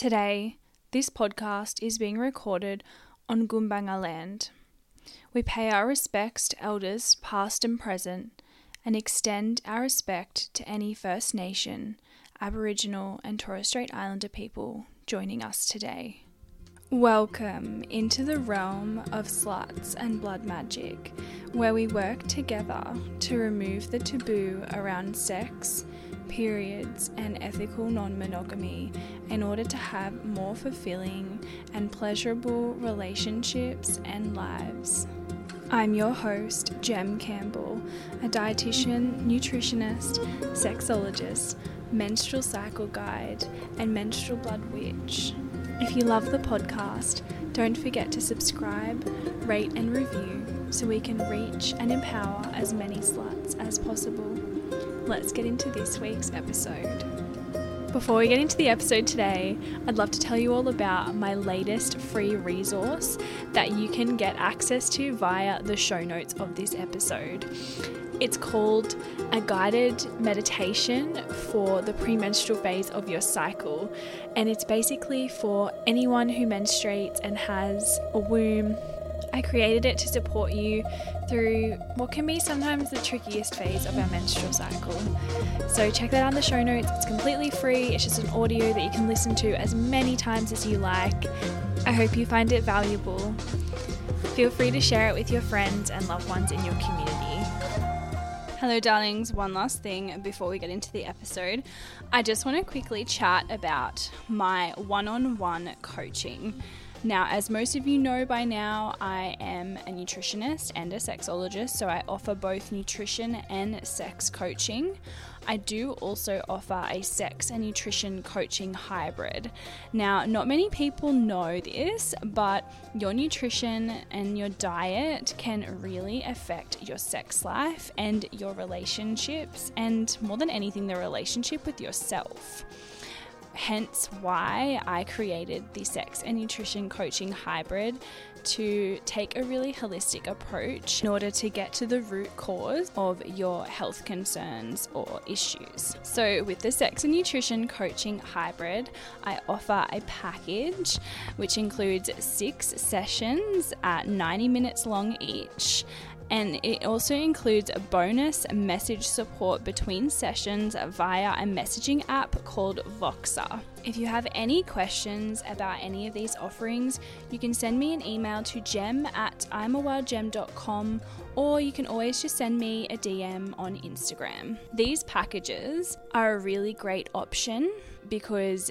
Today, this podcast is being recorded on Gumbaynggirr land. We pay our respects to elders past and present and extend our respect to any First Nation, Aboriginal, and Torres Strait Islander people joining us today. Welcome into the realm of sluts and blood magic, where we work together to remove the taboo around sex, periods, and ethical non monogamy in order to have more fulfilling and pleasurable relationships and lives. I'm your host, Gem Campbell, a dietitian, nutritionist, sexologist, menstrual cycle guide, and menstrual blood witch. If you love the podcast, don't forget to subscribe, rate, and review so we can reach and empower as many sluts as possible. Let's get into this week's episode. Before we get into the episode today, I'd love to tell you all about my latest free resource that you can get access to via the show notes of this episode. It's called a guided meditation for the premenstrual phase of your cycle, and it's basically for anyone who menstruates and has a womb. I created it to support you through what can be sometimes the trickiest phase of our menstrual cycle. So, check that out in the show notes. It's completely free, it's just an audio that you can listen to as many times as you like. I hope you find it valuable. Feel free to share it with your friends and loved ones in your community. Hello, darlings. One last thing before we get into the episode. I just want to quickly chat about my one on one coaching. Now, as most of you know by now, I am a nutritionist and a sexologist, so I offer both nutrition and sex coaching. I do also offer a sex and nutrition coaching hybrid. Now, not many people know this, but your nutrition and your diet can really affect your sex life and your relationships, and more than anything, the relationship with yourself hence why I created the sex and nutrition coaching hybrid to take a really holistic approach in order to get to the root cause of your health concerns or issues. So, with the sex and nutrition coaching hybrid, I offer a package which includes six sessions at 90 minutes long each and it also includes a bonus message support between sessions via a messaging app called Voxer. If you have any questions about any of these offerings, you can send me an email to gem at iamawildgem.com or you can always just send me a DM on Instagram. These packages are a really great option because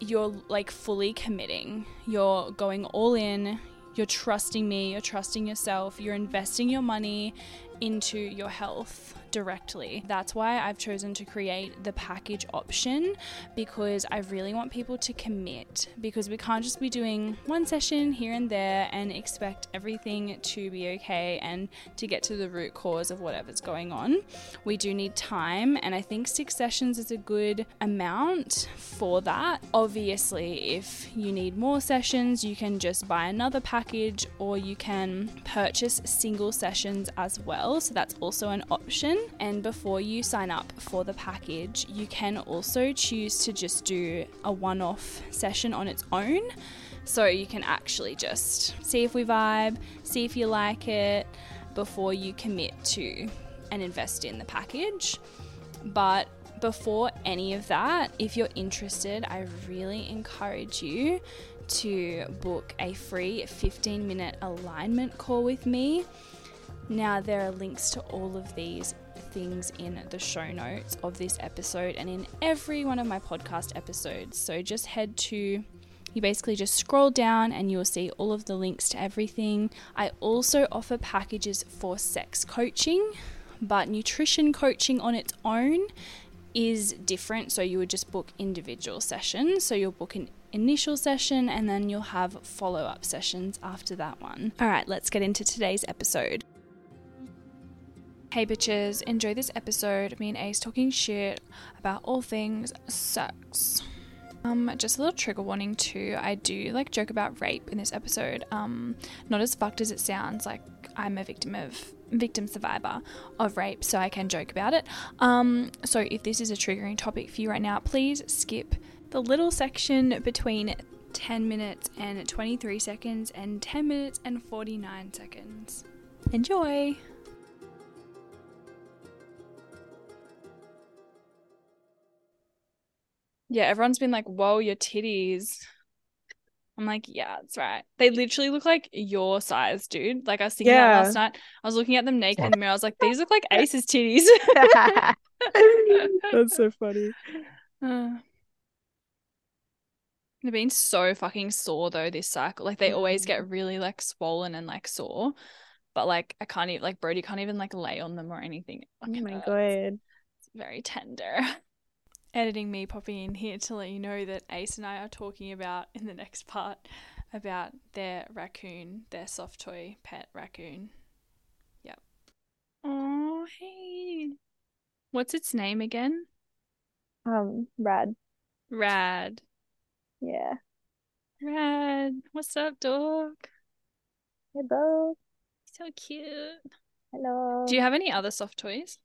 you're like fully committing. You're going all in, you're trusting me, you're trusting yourself, you're investing your money into your health directly. That's why I've chosen to create the package option because I really want people to commit because we can't just be doing one session here and there and expect everything to be okay and to get to the root cause of whatever's going on. We do need time, and I think six sessions is a good amount for that. Obviously, if you need more sessions, you can just buy another package or you can purchase single sessions as well. So that's also an option. And before you sign up for the package, you can also choose to just do a one off session on its own. So you can actually just see if we vibe, see if you like it before you commit to and invest in the package. But before any of that, if you're interested, I really encourage you to book a free 15 minute alignment call with me. Now, there are links to all of these things in the show notes of this episode and in every one of my podcast episodes. So just head to you basically just scroll down and you'll see all of the links to everything. I also offer packages for sex coaching, but nutrition coaching on its own is different. So you would just book individual sessions. So you'll book an initial session and then you'll have follow up sessions after that one. All right, let's get into today's episode. Hey bitches, enjoy this episode. Me and Ace talking shit about all things sex. Um, just a little trigger warning too. I do like joke about rape in this episode. Um, not as fucked as it sounds. Like I'm a victim of victim survivor of rape, so I can joke about it. Um, so if this is a triggering topic for you right now, please skip the little section between 10 minutes and 23 seconds and 10 minutes and 49 seconds. Enjoy! Yeah, everyone's been like, whoa, your titties. I'm like, yeah, that's right. They literally look like your size, dude. Like I was thinking Yeah. that last night. I was looking at them naked in the mirror. I was like, these look like Ace's titties. That's so funny. Uh, They've been so fucking sore though this cycle. Like they always get really like swollen and like sore. But like I can't even like Brody can't even like lay on them or anything. Oh my hurts. god. It's very tender. Editing me popping in here to let you know that Ace and I are talking about in the next part about their raccoon, their soft toy pet raccoon. Yep. Oh hey. What's its name again? Um, rad. Rad. Yeah. Rad. What's up, dog? Hello. So cute. Hello. Do you have any other soft toys?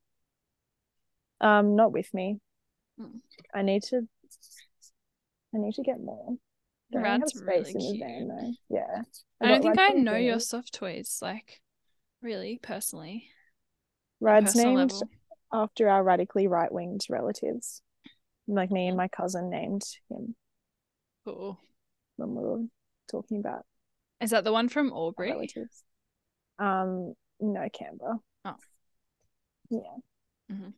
Um, not with me. Mm. I need to. I need to get more. Don't really Rad's space in the cute. van though. Yeah. I don't think I the know your soft toys, like really personally. Rad's named level. after our radically right-winged relatives. Like me Mm. and my cousin named him Cool. when we were talking about Is that the one from Aubrey? relatives. Um, no, Canberra. Oh. Yeah. Mhm.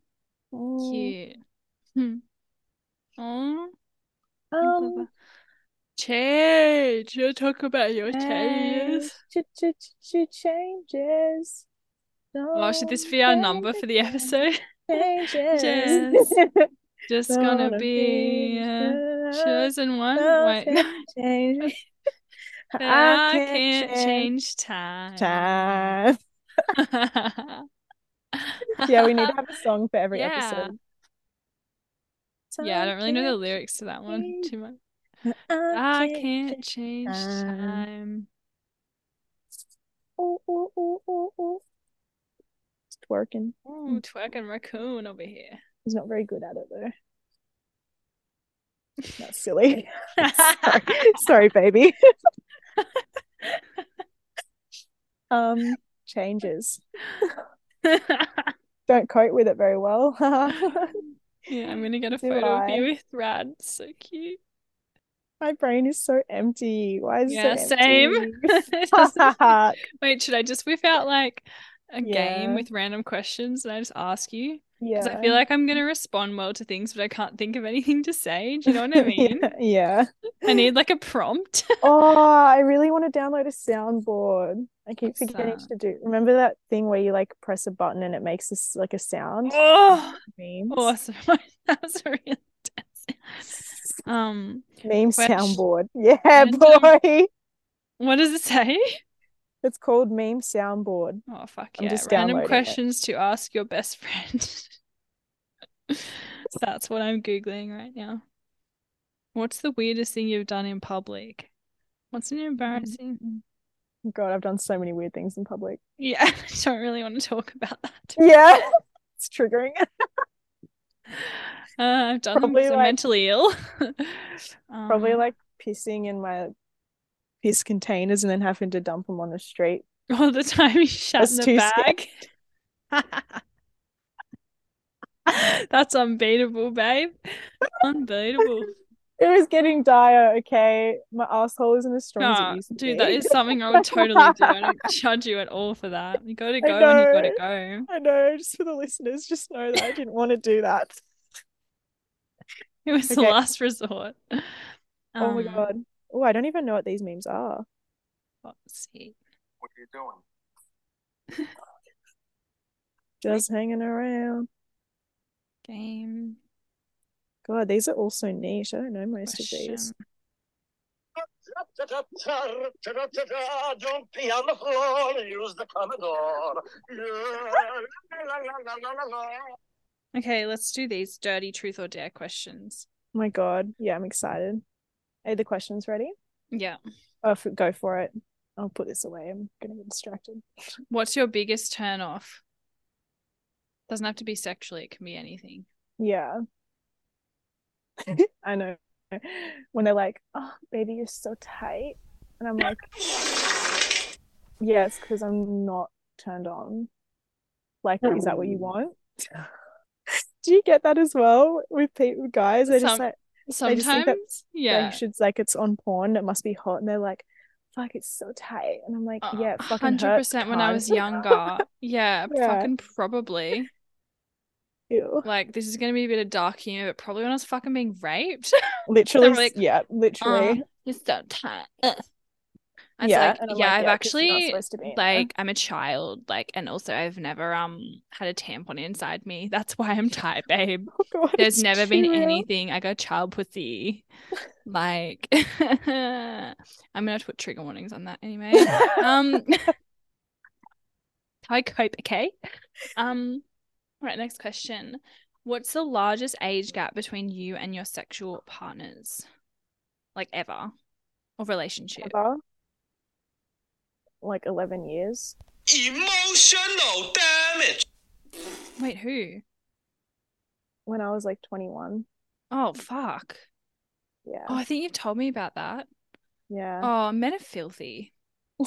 Mm. Hmm. Oh, Um, change. You talk about your changes. change, ch- ch- ch- changes. Oh, should this be our number for the episode? Changes. Just gonna be the- chosen one. Wait. But I can't change time. time. Yeah, we need to have a song for every Yeah. episode. Yeah, I don't really know the lyrics to that one too much. I can't change time. It's twerking. Twerking raccoon over here. He's not very good at it though. That's silly. sorry. sorry, baby. um, changes. Don't cope with it very well. Yeah, I'm gonna get a Do photo of you with Rad. So cute. My brain is so empty. Why is Yeah, it so same. empty? It doesn't- Wait, should I just whip out like a game with random questions and I just ask you? yeah. Because I feel like I'm gonna respond well to things, but I can't think of anything to say. Do you know what I mean? yeah. I need like a prompt. Oh, I really want to download a soundboard. I keep forgetting to do. Remember that thing where you like press a button and it makes this like a sound? Oh, Memes. awesome. that was really intense. Um, Meme Question- soundboard. Yeah, Random- boy. what does it say? It's called meme soundboard. Oh fuck I'm yeah. just Random downloading it. questions to ask your best friend. That's what I'm Googling right now. What's the weirdest thing you've done in public? What's an embarrassing? God, I've done so many weird things in public. Yeah, I don't really want to talk about that. Yeah. It's triggering. Uh, I've done them Probably I'm like- mentally ill. Probably Um, like pissing in my piss containers and then having to dump them on the street. all the time you in the bag. That's unbeatable, babe. Unbeatable. It was getting dire, okay? My asshole isn't as strong as it used to dude, be. that is something I would totally do. I don't judge you at all for that. You gotta I go when you gotta go. I know, just for the listeners, just know that I didn't want to do that. It was the last resort. Oh my Um, god. Oh, I don't even know what these memes are. Let's see. What are you doing? Just hanging around. Game God, these are all so niche. I don't know most of these. Don't pee on the floor. Use the Commodore. Okay, let's do these dirty truth or dare questions. Oh my god. Yeah, I'm excited. Are the questions ready? Yeah. Oh, go for it. I'll put this away. I'm gonna get distracted. What's your biggest turn off? Doesn't have to be sexually, it can be anything. Yeah. I know. when they're like, "Oh, baby, you're so tight," and I'm like, "Yes, because I'm not turned on." Like, is that what you want? Do you get that as well with people, guys? They're just Some- like, just think that- Sometimes, yeah. they should like it's on porn. It must be hot, and they're like, "Fuck, it's so tight," and I'm like, Uh, "Yeah, fucking hundred hurts, percent when I was younger. Yeah, Yeah. fucking probably. Ew. Like this is gonna be a bit of dark humor, but probably when I was fucking being raped. Literally, like, yeah, literally. It's so tight. Ugh. Yeah, like, yeah, like, I've yeah, you're not actually be in there. like I'm a child, like, and also I've never um had a tampon inside me. That's why I'm tight, babe. Oh God, There's never been anything. I got child pussy. Like, I'm gonna have to put trigger warnings on that anyway. Um, I cope, okay. Um, right, next question. What's the largest age gap between you and your sexual partners? Like ever? Or relationship? Ever. Like 11 years. Emotional damage. Wait, who? When I was like 21. Oh, fuck. Yeah. Oh, I think you've told me about that. yeah. Oh, men are filthy.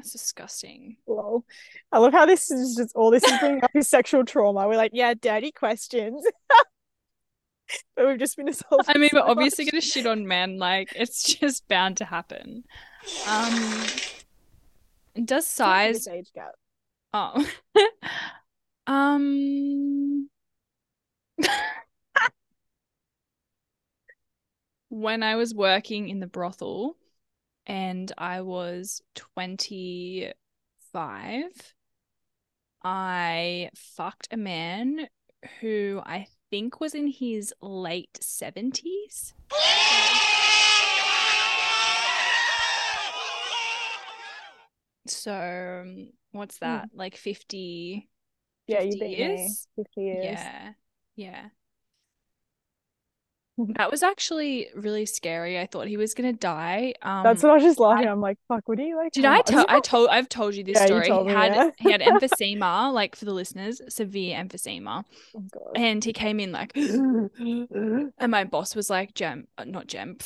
That's disgusting. Lol. I love how this is just all this is bringing up is sexual trauma. We're like, yeah, dirty questions. but we've just been assaulted. I mean, we're so obviously gonna shit on men. Like, it's just bound to happen. Um, does size? Age gap. Oh, um, when I was working in the brothel, and I was twenty five, I fucked a man who I think was in his late seventies. So um, what's that? Like 50, Yeah, you 50 me. years? 50 years. Yeah. Yeah. That was actually really scary. I thought he was gonna die. Um That's what I was just laughing. I'm like, fuck, what do you like? did I tell I told I've told you this Yeah, you story. told he me, had yeah. he had emphysema, like for the listeners, severe emphysema. Oh, God. And he came in like and my boss was like, Gem, uh, not Gem,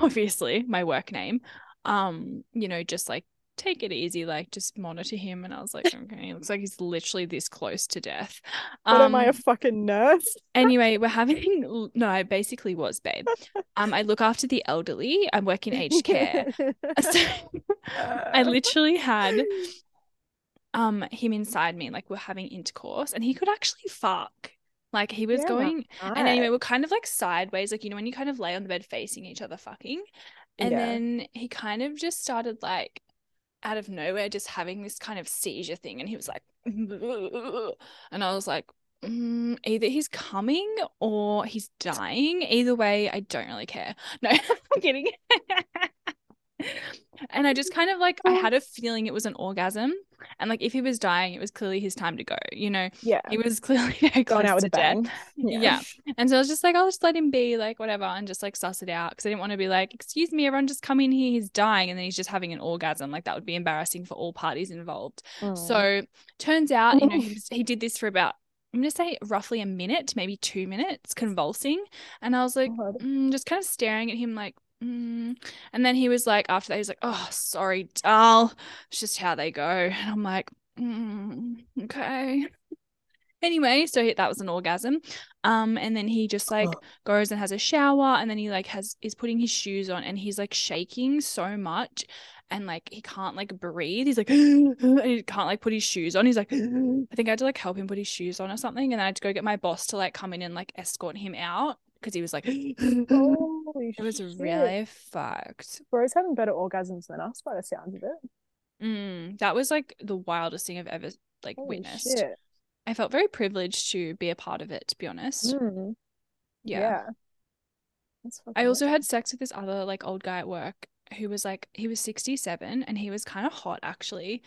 obviously, my work name. Um, you know, just like take it easy, like just monitor him. And I was like, okay, looks like he's literally this close to death. What am I, a Um, fucking nurse? anyway, we're having no, I basically was, babe. Um, I look after the elderly. I work in aged care. So I literally had um him inside me, like we're having intercourse, and he could actually fuck. Like he was Yeah, going and anyway, we're kind of like sideways, like you know, when you kind of lay on the bed facing each other fucking. And Yeah. then he kind of just started like out of nowhere, just having this kind of seizure thing. And he was like, and I was like, mm, either he's coming or he's dying. Either way, I don't really care. No, I'm kidding. And I just kind of like, I had a feeling it was an orgasm. And like, if he was dying, it was clearly his time to go. You know, Yeah. he was clearly Going close out with to a death. bang. Yeah. And so I was just like, I'll just let him be, like, whatever, and just like suss it out. Cause I didn't want to be like, excuse me, everyone just come in here, he's dying. And then he's just having an orgasm. Like, that would be embarrassing for all parties involved. Mm. So turns out, you know, he, was, he did this for about, I'm going to say roughly a minute, maybe two minutes, convulsing. And I was like, mm, just kind of staring at him, like, mm. and then he was like, after that, he was like, oh, sorry, doll. It's just how they go. And I'm like, mm, okay. Anyway, so he- that was an orgasm. Um, and then he just like goes and has a shower, and then he like has is putting his shoes on, and he's like shaking so much, and like he can't like breathe. He's like, and he can't like put his shoes on. He's like, I think I had to like help him put his shoes on or something, and I had to go get my boss to like come in and like escort him out because he was like, it was shit. really fucked. Bro's having better orgasms than us by the sounds of it. Mm, that was like the wildest thing I've ever like Holy witnessed. shit. I felt very privileged to be a part of it, to be honest. Mm, yeah. yeah. That's I also had sex with this other like old guy at work who was like he was 67 and he was kind of hot actually.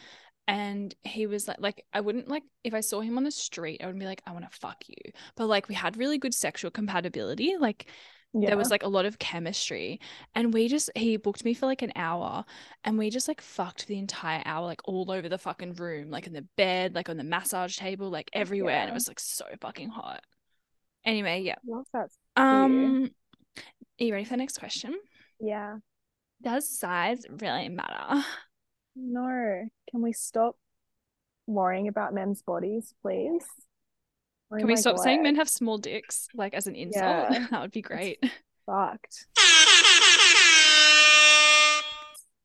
And he was like like I wouldn't like if I saw him on the street, I would be like, I want to fuck you. But like we had really good sexual compatibility. Like yeah. there was like a lot of chemistry. And we just he booked me for like an hour and we just like fucked the entire hour, like all over the fucking room, like in the bed, like on the massage table, like everywhere. And it was like so fucking hot. Anyway, yeah. Um, are you ready for the next question? Yeah. Does size really matter? No. Can we stop worrying about men's bodies, please? Oh Can we stop saying men have small dicks, like as an insult? Yeah. that would be great. fucked?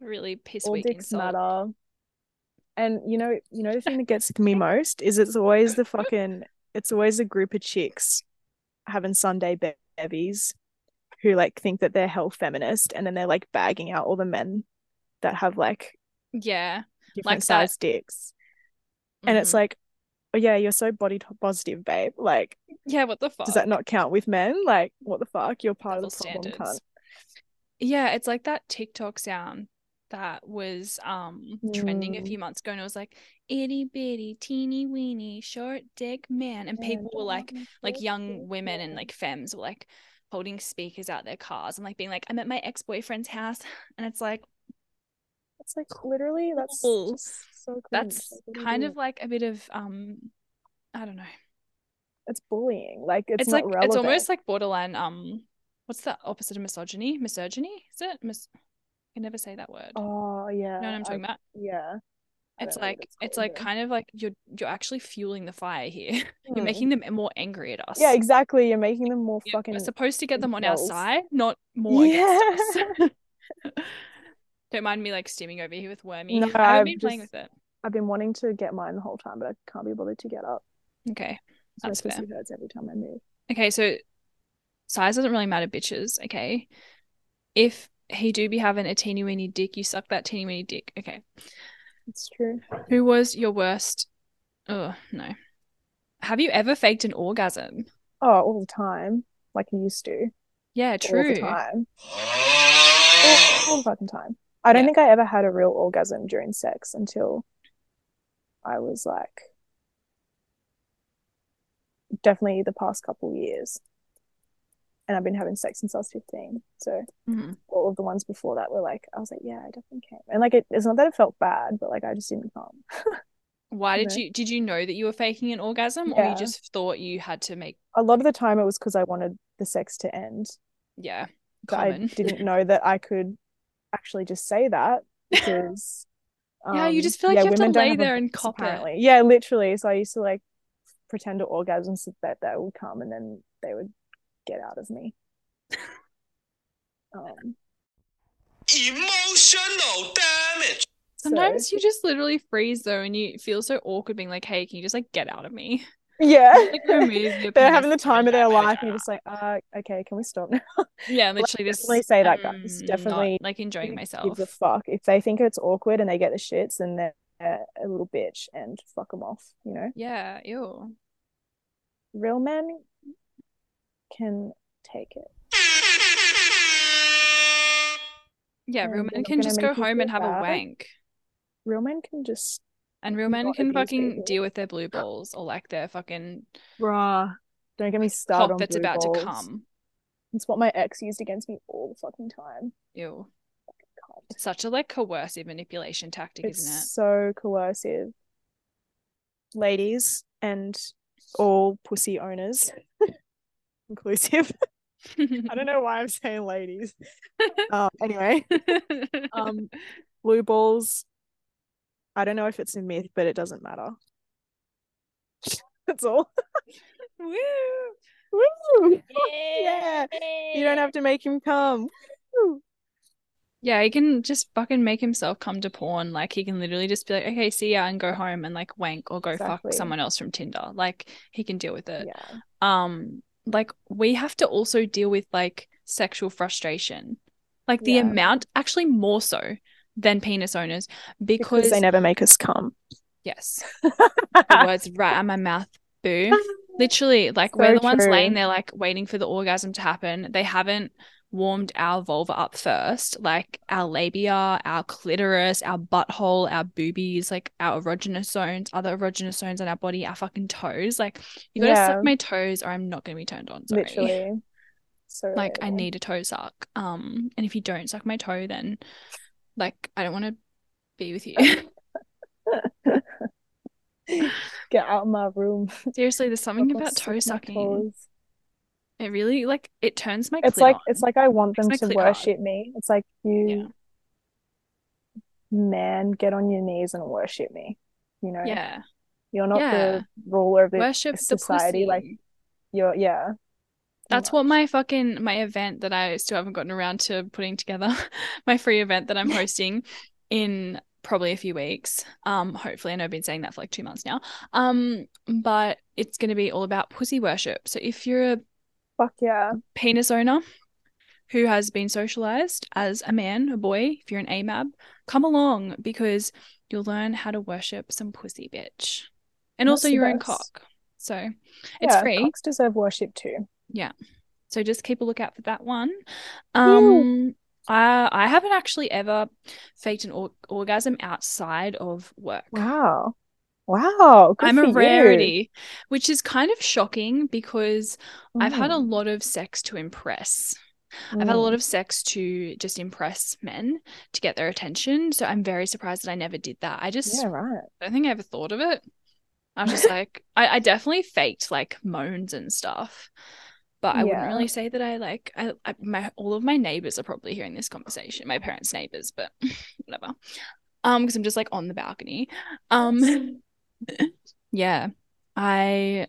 Really piss All weak dicks insult. matter. And you know, you know the thing that gets me most is it's always the fucking it's always a group of chicks having Sunday be- bevies who like think that they're hell feminist and then they're like bagging out all the men that have like Yeah. different that- sized dicks. And it's Mhm. like, oh yeah, you're so body positive, babe. Like, yeah, what the fuck? does that not count with men? Like, what the fuck? You're part Double of the problem, cunt. Yeah, it's like that TikTok sound that was um trending a Mm. few months ago and it was like itty bitty teeny weeny short dick man and people were like like young women and like femmes were like holding speakers out their cars and like being like I'm at my ex-boyfriend's house and it's like It's like literally that's Cool. so that's Like, what are you kind of like a bit of um I don't know. it's bullying. Like it's, It's, not like relevant. it's almost like borderline um what's the opposite of misogyny? Misogyny? Is it? Mis- I can never say that word. Oh yeah. you know what I'm I- talking about? yeah. It's don't know what like it's it's like kind of like you're you're actually fueling the fire here. You're Mm. making them more angry at us. Yeah, exactly. You're making them more Yeah, fucking We're supposed to get them on our side, not more Yeah. against us. Don't mind me like steaming over here with Wormy. No, I haven't I've been playing with it. I've been wanting to get mine the whole time, but I can't be bothered to get up. Okay. So my That's fair. hurts every time I move. Okay, so size doesn't really matter, bitches. Okay. If he do be having a teeny weeny dick, you suck that teeny weeny dick. Okay. It's true. Who was your worst? Oh, no. Have you ever faked an orgasm? Oh, all the time. Like I used to. Yeah, true. All the time. All, all the fucking time. I don't Yeah. think I ever had a real orgasm during sex until I was like definitely the past couple years. And I've been having sex since I was 15. So Mhm. all of the ones before that were like, I was like, yeah, I definitely came. And like, it, it's not that it felt bad, but like, I just didn't come. Why did you did you know that you were faking an orgasm or you just thought you had to make A lot of the time it was because I wanted the sex to end. yeah, I didn't know that I could actually just say that because Yeah, you um, just feel like yeah, you have to women don't lay have a there and voice, cop it. Yeah, literally. So I used to like pretend to orgasm so that that would come and then they would get out of me. Um, Emotional damage. so Sometimes you just literally freeze though and you feel so awkward being like, hey, can you just like get out of me? Yeah, Like, they're having the time of their life, and you're just like, uh, okay, can we stop now? Yeah, Like, literally just definitely say that, guys. Definitely not, like enjoying myself. Gives a fuck if they think it's awkward and they get the shits, then they're a little bitch and fuck them off. You know, Yeah, ew. real men can take it. Yeah, real men can just go home and have a wank. Real men can just And real men can fucking deal with their blue balls or like their fucking Bruh. Don't get me started on that's about balls. to come. It's what my ex used against me all the fucking time. Ew. God. It's such a like coercive manipulation tactic, It's isn't it? so coercive. Ladies and all pussy owners, inclusive. I don't know why I'm saying ladies. Um, anyway, um, blue balls. I don't know if it's a myth, but it doesn't matter. That's all. Woo! Woo! Yeah. You don't have to make him come. Woo. Yeah, he can just fucking make himself come to porn. Like he can literally just be like, okay, see ya, and go home and like wank or go Exactly. fuck someone else from Tinder. Like he can deal with it. Yeah. Um, like we have to also deal with like sexual frustration. Like the Yeah. amount, actually more so than penis owners, Because because they never make us come. yes, the words right out my mouth, boo. Literally, like we're So the ones true. laying there, like waiting for the orgasm to happen. They haven't warmed our vulva up first, like our labia, our clitoris, our butthole, our boobies, like our erogenous zones, other erogenous zones on our body, our fucking toes. Like you gotta Yeah. suck my toes, or I'm not gonna be turned on. Sorry. Literally. So Like I need a toe suck. Um, and if you don't suck my toe, then like I don't want to be with you. Get out of my room. Seriously, there's something about toe sucking. It really like it turns my It's like on. it's like I want them to hard. worship me. It's like you man, get on your knees and worship me. You know, yeah. you're not Yeah. the ruler of the Worship the society. Like pussy. you're, yeah. That's what my fucking my event that I still haven't gotten around to putting together, my free event that I'm hosting in probably a few weeks. Um, hopefully, I know I've been saying that for like two months now. Um, but it's going to be all about pussy worship. So if you're a fuck yeah. penis owner who has been socialized as a man, a boy, if you're an AMAB, come along because you'll learn how to worship some pussy bitch, and That's also your own cock. So it's Yeah, free. cocks deserve worship too. So just keep a lookout for that one. Um, I I haven't actually ever faked an or- orgasm outside of work. Wow. Wow. I'm a you. rarity, which is kind of shocking because I've had a Mm, lot of sex to impress. I've had a mm. lot of sex to just impress men to get their attention. So I'm very surprised that I never did that. I just Yeah, right. don't think I ever thought of it. I was just like, I, I definitely faked like moans and stuff, but I wouldn't really say that I like. I, I my all of my neighbors are probably hearing this conversation. My parents' neighbors, but whatever. Um, because I'm just like on the balcony. Um, yeah, I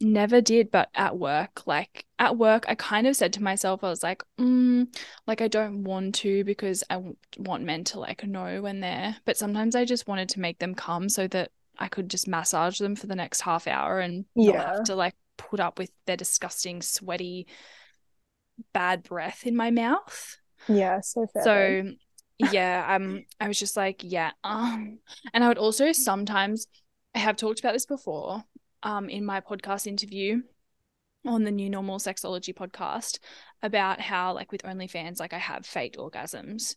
never did, but at work, like at work, I kind of said to myself, I was like, mm, like I don't want to because I want men to like know when they're, but sometimes I just wanted to make them come so that I could just massage them for the next half hour and Yeah. have to like put up with their disgusting, sweaty, bad breath in my mouth. Yeah, so fair. So yeah, um, I was just like, yeah, um, and I would also sometimes, I have talked about this before, um, in my podcast interview on the New Normal Sexology podcast about how, like, with OnlyFans, like, I have faked orgasms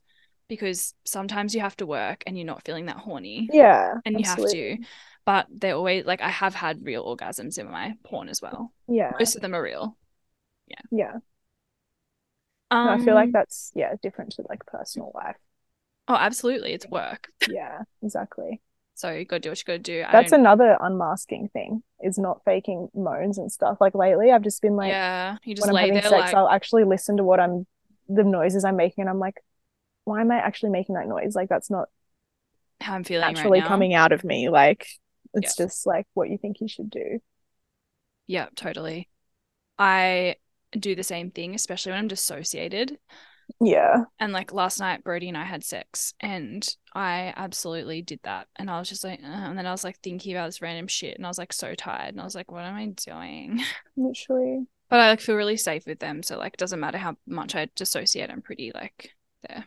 because sometimes you have to work and you're not feeling that horny Yeah, and you have to, but they're always like, I have had real orgasms in my porn as well. Yeah, Most of them are real. yeah. Yeah. Um, No, I feel like that's yeah, different to like personal life. oh, absolutely, it's work. Yeah, exactly. So you gotta do what you gotta do. I That's don't- another unmasking thing, is not faking moans and stuff. Like lately, I've just been like, yeah, you just when I'm having there sex, like, I'll actually listen to what I'm, the noises I'm making, and I'm like, why am I actually making that noise? Like that's not how I'm feeling naturally right now. coming out of me. Like it's Yeah. just like what you think you should do. Yeah, totally. I do the same thing, especially when I'm dissociated. Yeah, And like last night, Brody and I had sex, and I absolutely did that. And I was just like, "Ugh," and then I was like thinking about this random shit, and I was like so tired, and I was like, what am I doing? literally. But I like feel really safe with them, so like, doesn't matter how much I dissociate, I'm pretty like there.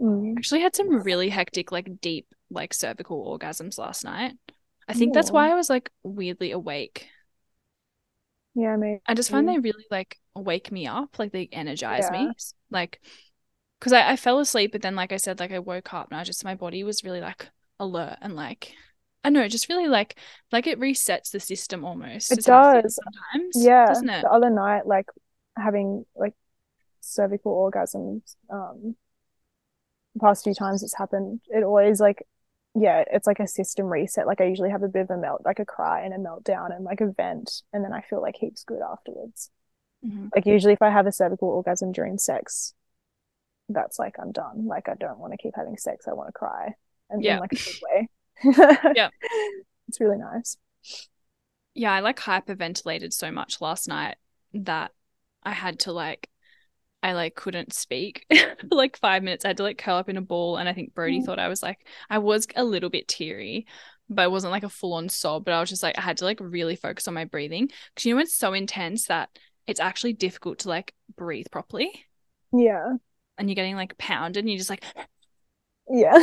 Mm. Actually, had some really hectic, like deep, like cervical orgasms last night. I think that's why I was like weirdly awake. Yeah, maybe. I just find they really like wake me up, like they energize Yeah. me. Like, because I, I fell asleep, but then, like I said, like I woke up and I just, my body was really like alert and like, I know, just really like, like it resets the system almost. It is how I feel does. Sometimes, Yeah, doesn't it? the other night, like having like cervical orgasms, um, past few times it's happened, it always like, yeah, it's like a system reset. Like I usually have a bit of a melt, like a cry and a meltdown and like a vent, and then I feel like heaps good afterwards. Mhm. Like usually if I have a cervical orgasm during sex, that's like I'm done. Like I don't want to keep having sex. I want to cry, and Yeah. in like a good way. Yeah. It's really nice. Yeah, I like hyperventilated so much last night that I had to like I like couldn't speak for like five minutes. I had to like curl up in a ball and I think Brody Mm. thought I was like I was a little bit teary, but it wasn't like a full on sob, but I was just like I had to like really focus on my breathing. Because you know it's so intense that it's actually difficult to like breathe properly Yeah. and you're getting like pounded and you're just like Yeah.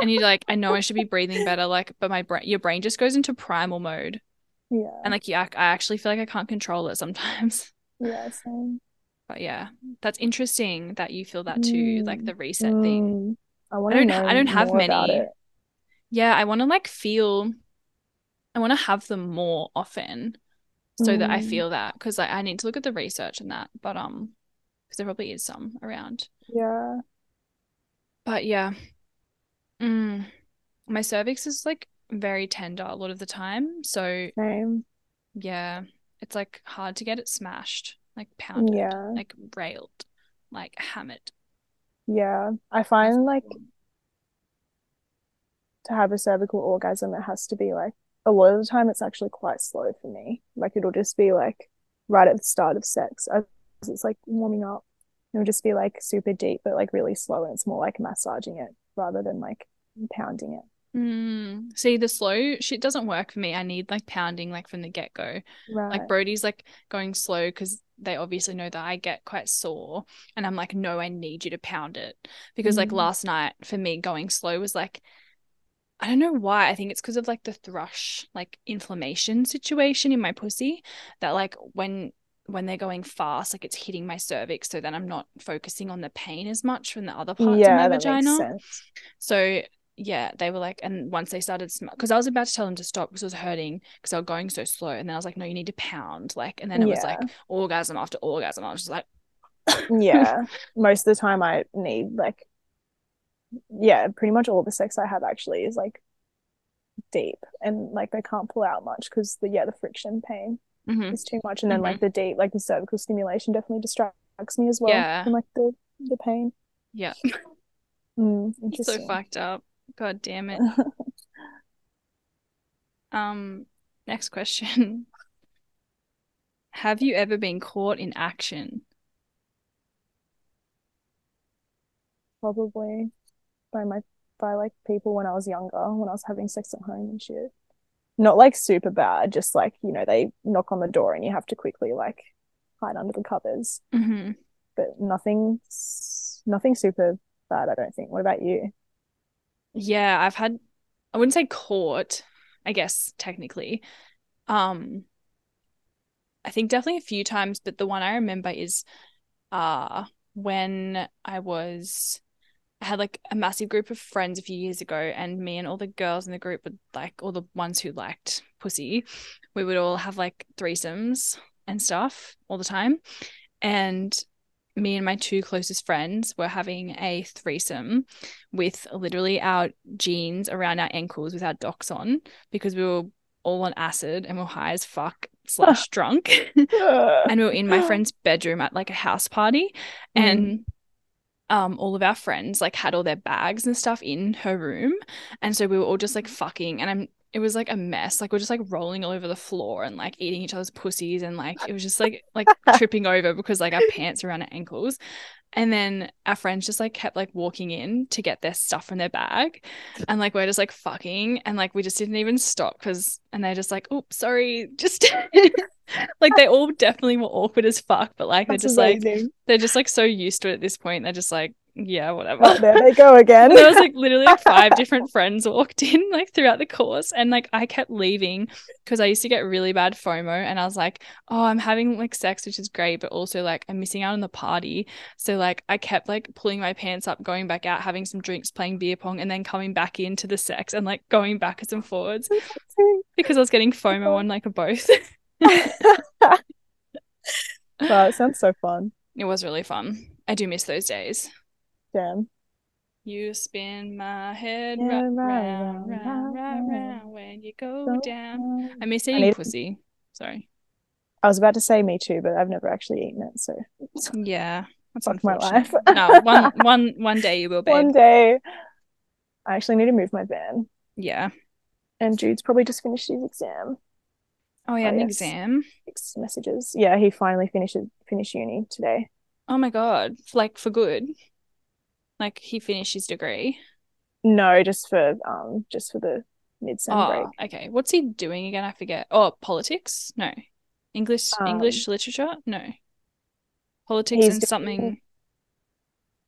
and you're like, I know I should be breathing better, like, but my brain your brain just goes into primal mode. Yeah. And like yeah, I actually feel like I can't control it sometimes. Yeah, same. But yeah, that's interesting that you feel that too, like Mm, the reset thing. Mm, I I don't know I don't have many. Yeah, I want to like feel I want to have them more often so that I Mm. feel that because like I need to look at the research and that, but um because there probably is some around. Yeah. But yeah. Mm, my cervix is like very tender a lot of the time. So Same. yeah, It's like hard to get it smashed, like pounded, Yeah. like railed, like hammered. Yeah. I find like to have a cervical orgasm, it has to be like a lot of the time it's actually quite slow for me. Like it'll just be like right at the start of sex as it's like warming up. It'll just be like super deep, but like really slow, and it's more like massaging it rather than like pounding it. Mm. See, the slow shit doesn't work for me. I need like pounding, like from the get go. Right. Like Brody's like going slow because they obviously know that I get quite sore, and I'm like, no, I need you to pound it because like Mm. last night for me going slow was like. I don't know why. I think it's because of like the thrush, like inflammation situation in my pussy. That like when when they're going fast, like it's hitting my cervix, so then I'm not focusing on the pain as much from the other parts Yeah, of my that makes vagina. sense. So yeah, they were like, and once they started, because I was about to tell them to stop because it was hurting because I was going so slow, and then I was like, no, you need to pound, like, and then it was like orgasm after orgasm. I was just like, Yeah. Most of the time I need like yeah, pretty much all the sex I have actually is like deep and like I can't pull out much because the yeah, the friction pain mhm. is too much. And then like the deep like the cervical stimulation definitely distracts me as well. Yeah. And like the the pain. yeah, Mm, so fucked up. God damn it. Um, next question. Have you ever been caught in action? Probably by my by like people when I was younger, when I was having sex at home and shit. Not like super bad, just like, you know, they knock on the door and you have to quickly like hide under the covers. hmm But nothing nothing super bad, I don't think. What about you? Yeah, I've had, I wouldn't say caught, I guess technically. Um, I think definitely a few times, but the one I remember is uh when I was I had like a massive group of friends a few years ago, and me and all the girls in the group would like all the ones who liked pussy, we would all have like threesomes and stuff all the time. And me and my two closest friends were having a threesome with literally our jeans around our ankles with our docks on because we were all on acid and we were high as fuck slash drunk. and we were in my friend's bedroom at like a house party and um all of our friends like had all their bags and stuff in her room. And so we were all just like fucking and I'm it was like a mess like we're just like rolling all over the floor and like eating each other's pussies and like it was just like like tripping over because like our pants are around our ankles. And then our friends just like kept like walking in to get their stuff from their bag. And like we're just like fucking and like we just didn't even stop because and they're just like oops sorry just like they all definitely were awkward as fuck but like That's they're just like they're just like so used to it at this point. They're just like yeah whatever. Oh, there they go again. there was like literally like five different friends walked in like throughout the course and like I kept leaving because I used to get really bad FOMO and I was like oh I'm having like sex which is great but also like I'm missing out on the party. So like I kept like pulling my pants up going back out having some drinks playing beer pong and then coming back into the sex and like going backwards and forwards because I was getting FOMO on like a both. Wow, it sounds so fun. it was really fun. I do miss those days Damn. You spin my head Yeah, right, round, round, round, round, round. when you go Go down. I miss eating need- pussy. Sorry. I was about to say me too, but I've never actually eaten it, so Yeah, that's Fuck my unfortunate. life. no, one, one, one day you will, babe. one day I actually need to move my van. Yeah. And Jude's probably just finished his exam. Oh, yeah, Oh, an yes. exam. Six messages. Yeah, he finally finished finished uni today. Oh my god, like for good. Like he finished his degree. No, just for um just for the mid-sem Oh, break. okay. What's he doing again? I forget. Oh, politics? No. English, Um, English literature? No. Politics he's and doing- something.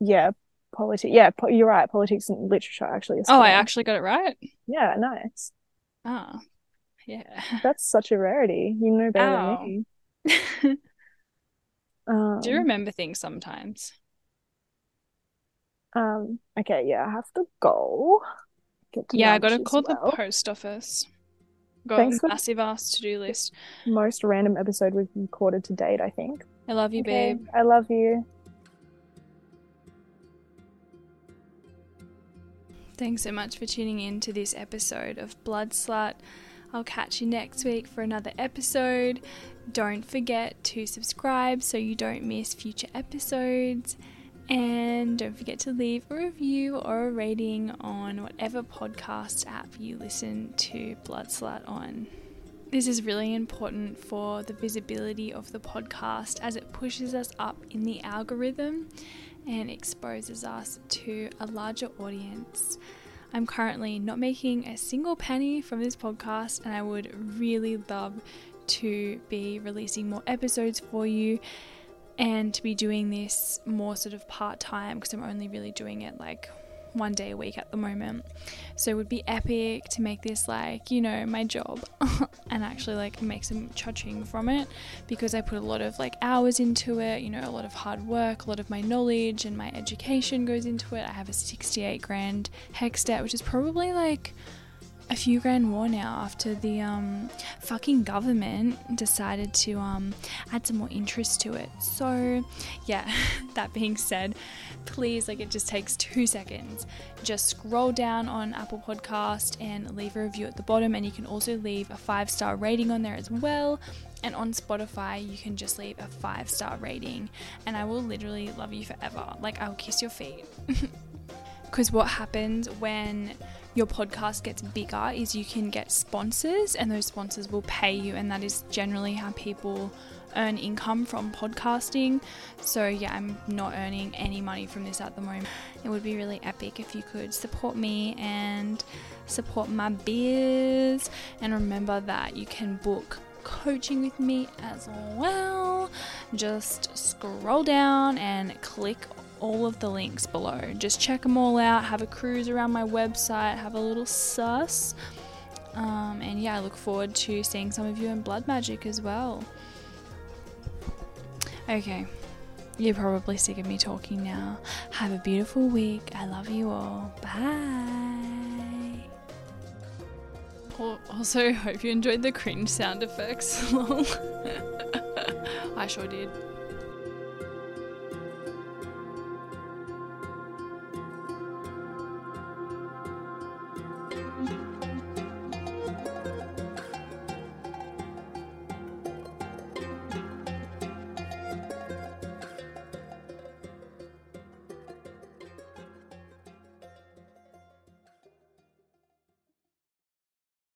Yeah, politics. Yeah, po you're right. Politics and literature actually. is Oh, I actually got it right. Yeah, nice. Ah, yeah. That's such a rarity. You know better Ow. than me. Um, Do you remember things sometimes? Um, okay, yeah, I have to go. To Yeah, I gotta call well. the post office. Got Thanks a massive ass to do list. Most random episode we've recorded to date, I think. I love you, Okay, babe. I love you. Thanks so much for tuning in to this episode of Blood Slut. I'll catch you next week for another episode. Don't forget to subscribe so you don't miss future episodes. And don't forget to leave a review or a rating on whatever podcast app you listen to Blood Slut on. This is really important for the visibility of the podcast as it pushes us up in the algorithm and exposes us to a larger audience. I'm currently not making a single penny from this podcast, and I would really love to be releasing more episodes for you and to be doing this more sort of part time because I'm only really doing it like one day a week at the moment. So it would be epic to make this like, you know, my job and actually like make some cha-ching from it because I put a lot of like hours into it, you know, a lot of hard work, a lot of my knowledge and my education goes into it. I have a 68 grand HECS debt, which is probably like a few grand more now after the um, fucking government decided to um, add some more interest to it. So, yeah, that being said, please, like it just takes two seconds. Just scroll down on Apple Podcast and leave a review at the bottom, and you can also leave a five star rating on there as well. And on Spotify, you can just leave a five star rating, and I will literally love you forever. Like, I'll kiss your feet. Because what happens when your podcast gets bigger is you can get sponsors, and those sponsors will pay you, and that is generally how people earn income from podcasting. So, yeah, I'm not earning any money from this at the moment. It would be really epic if you could support me and support my biz. And remember that you can book coaching with me as well. Just scroll down and click all of the links below. Just check them all out, have a cruise around my website, have a little sus. Um, and yeah, I look forward to seeing some of you in Blood Magik as well. Okay, you're probably sick of me talking now. Have a beautiful week. I love you all. Bye. Also, hope you enjoyed the cringe sound effects. I sure did.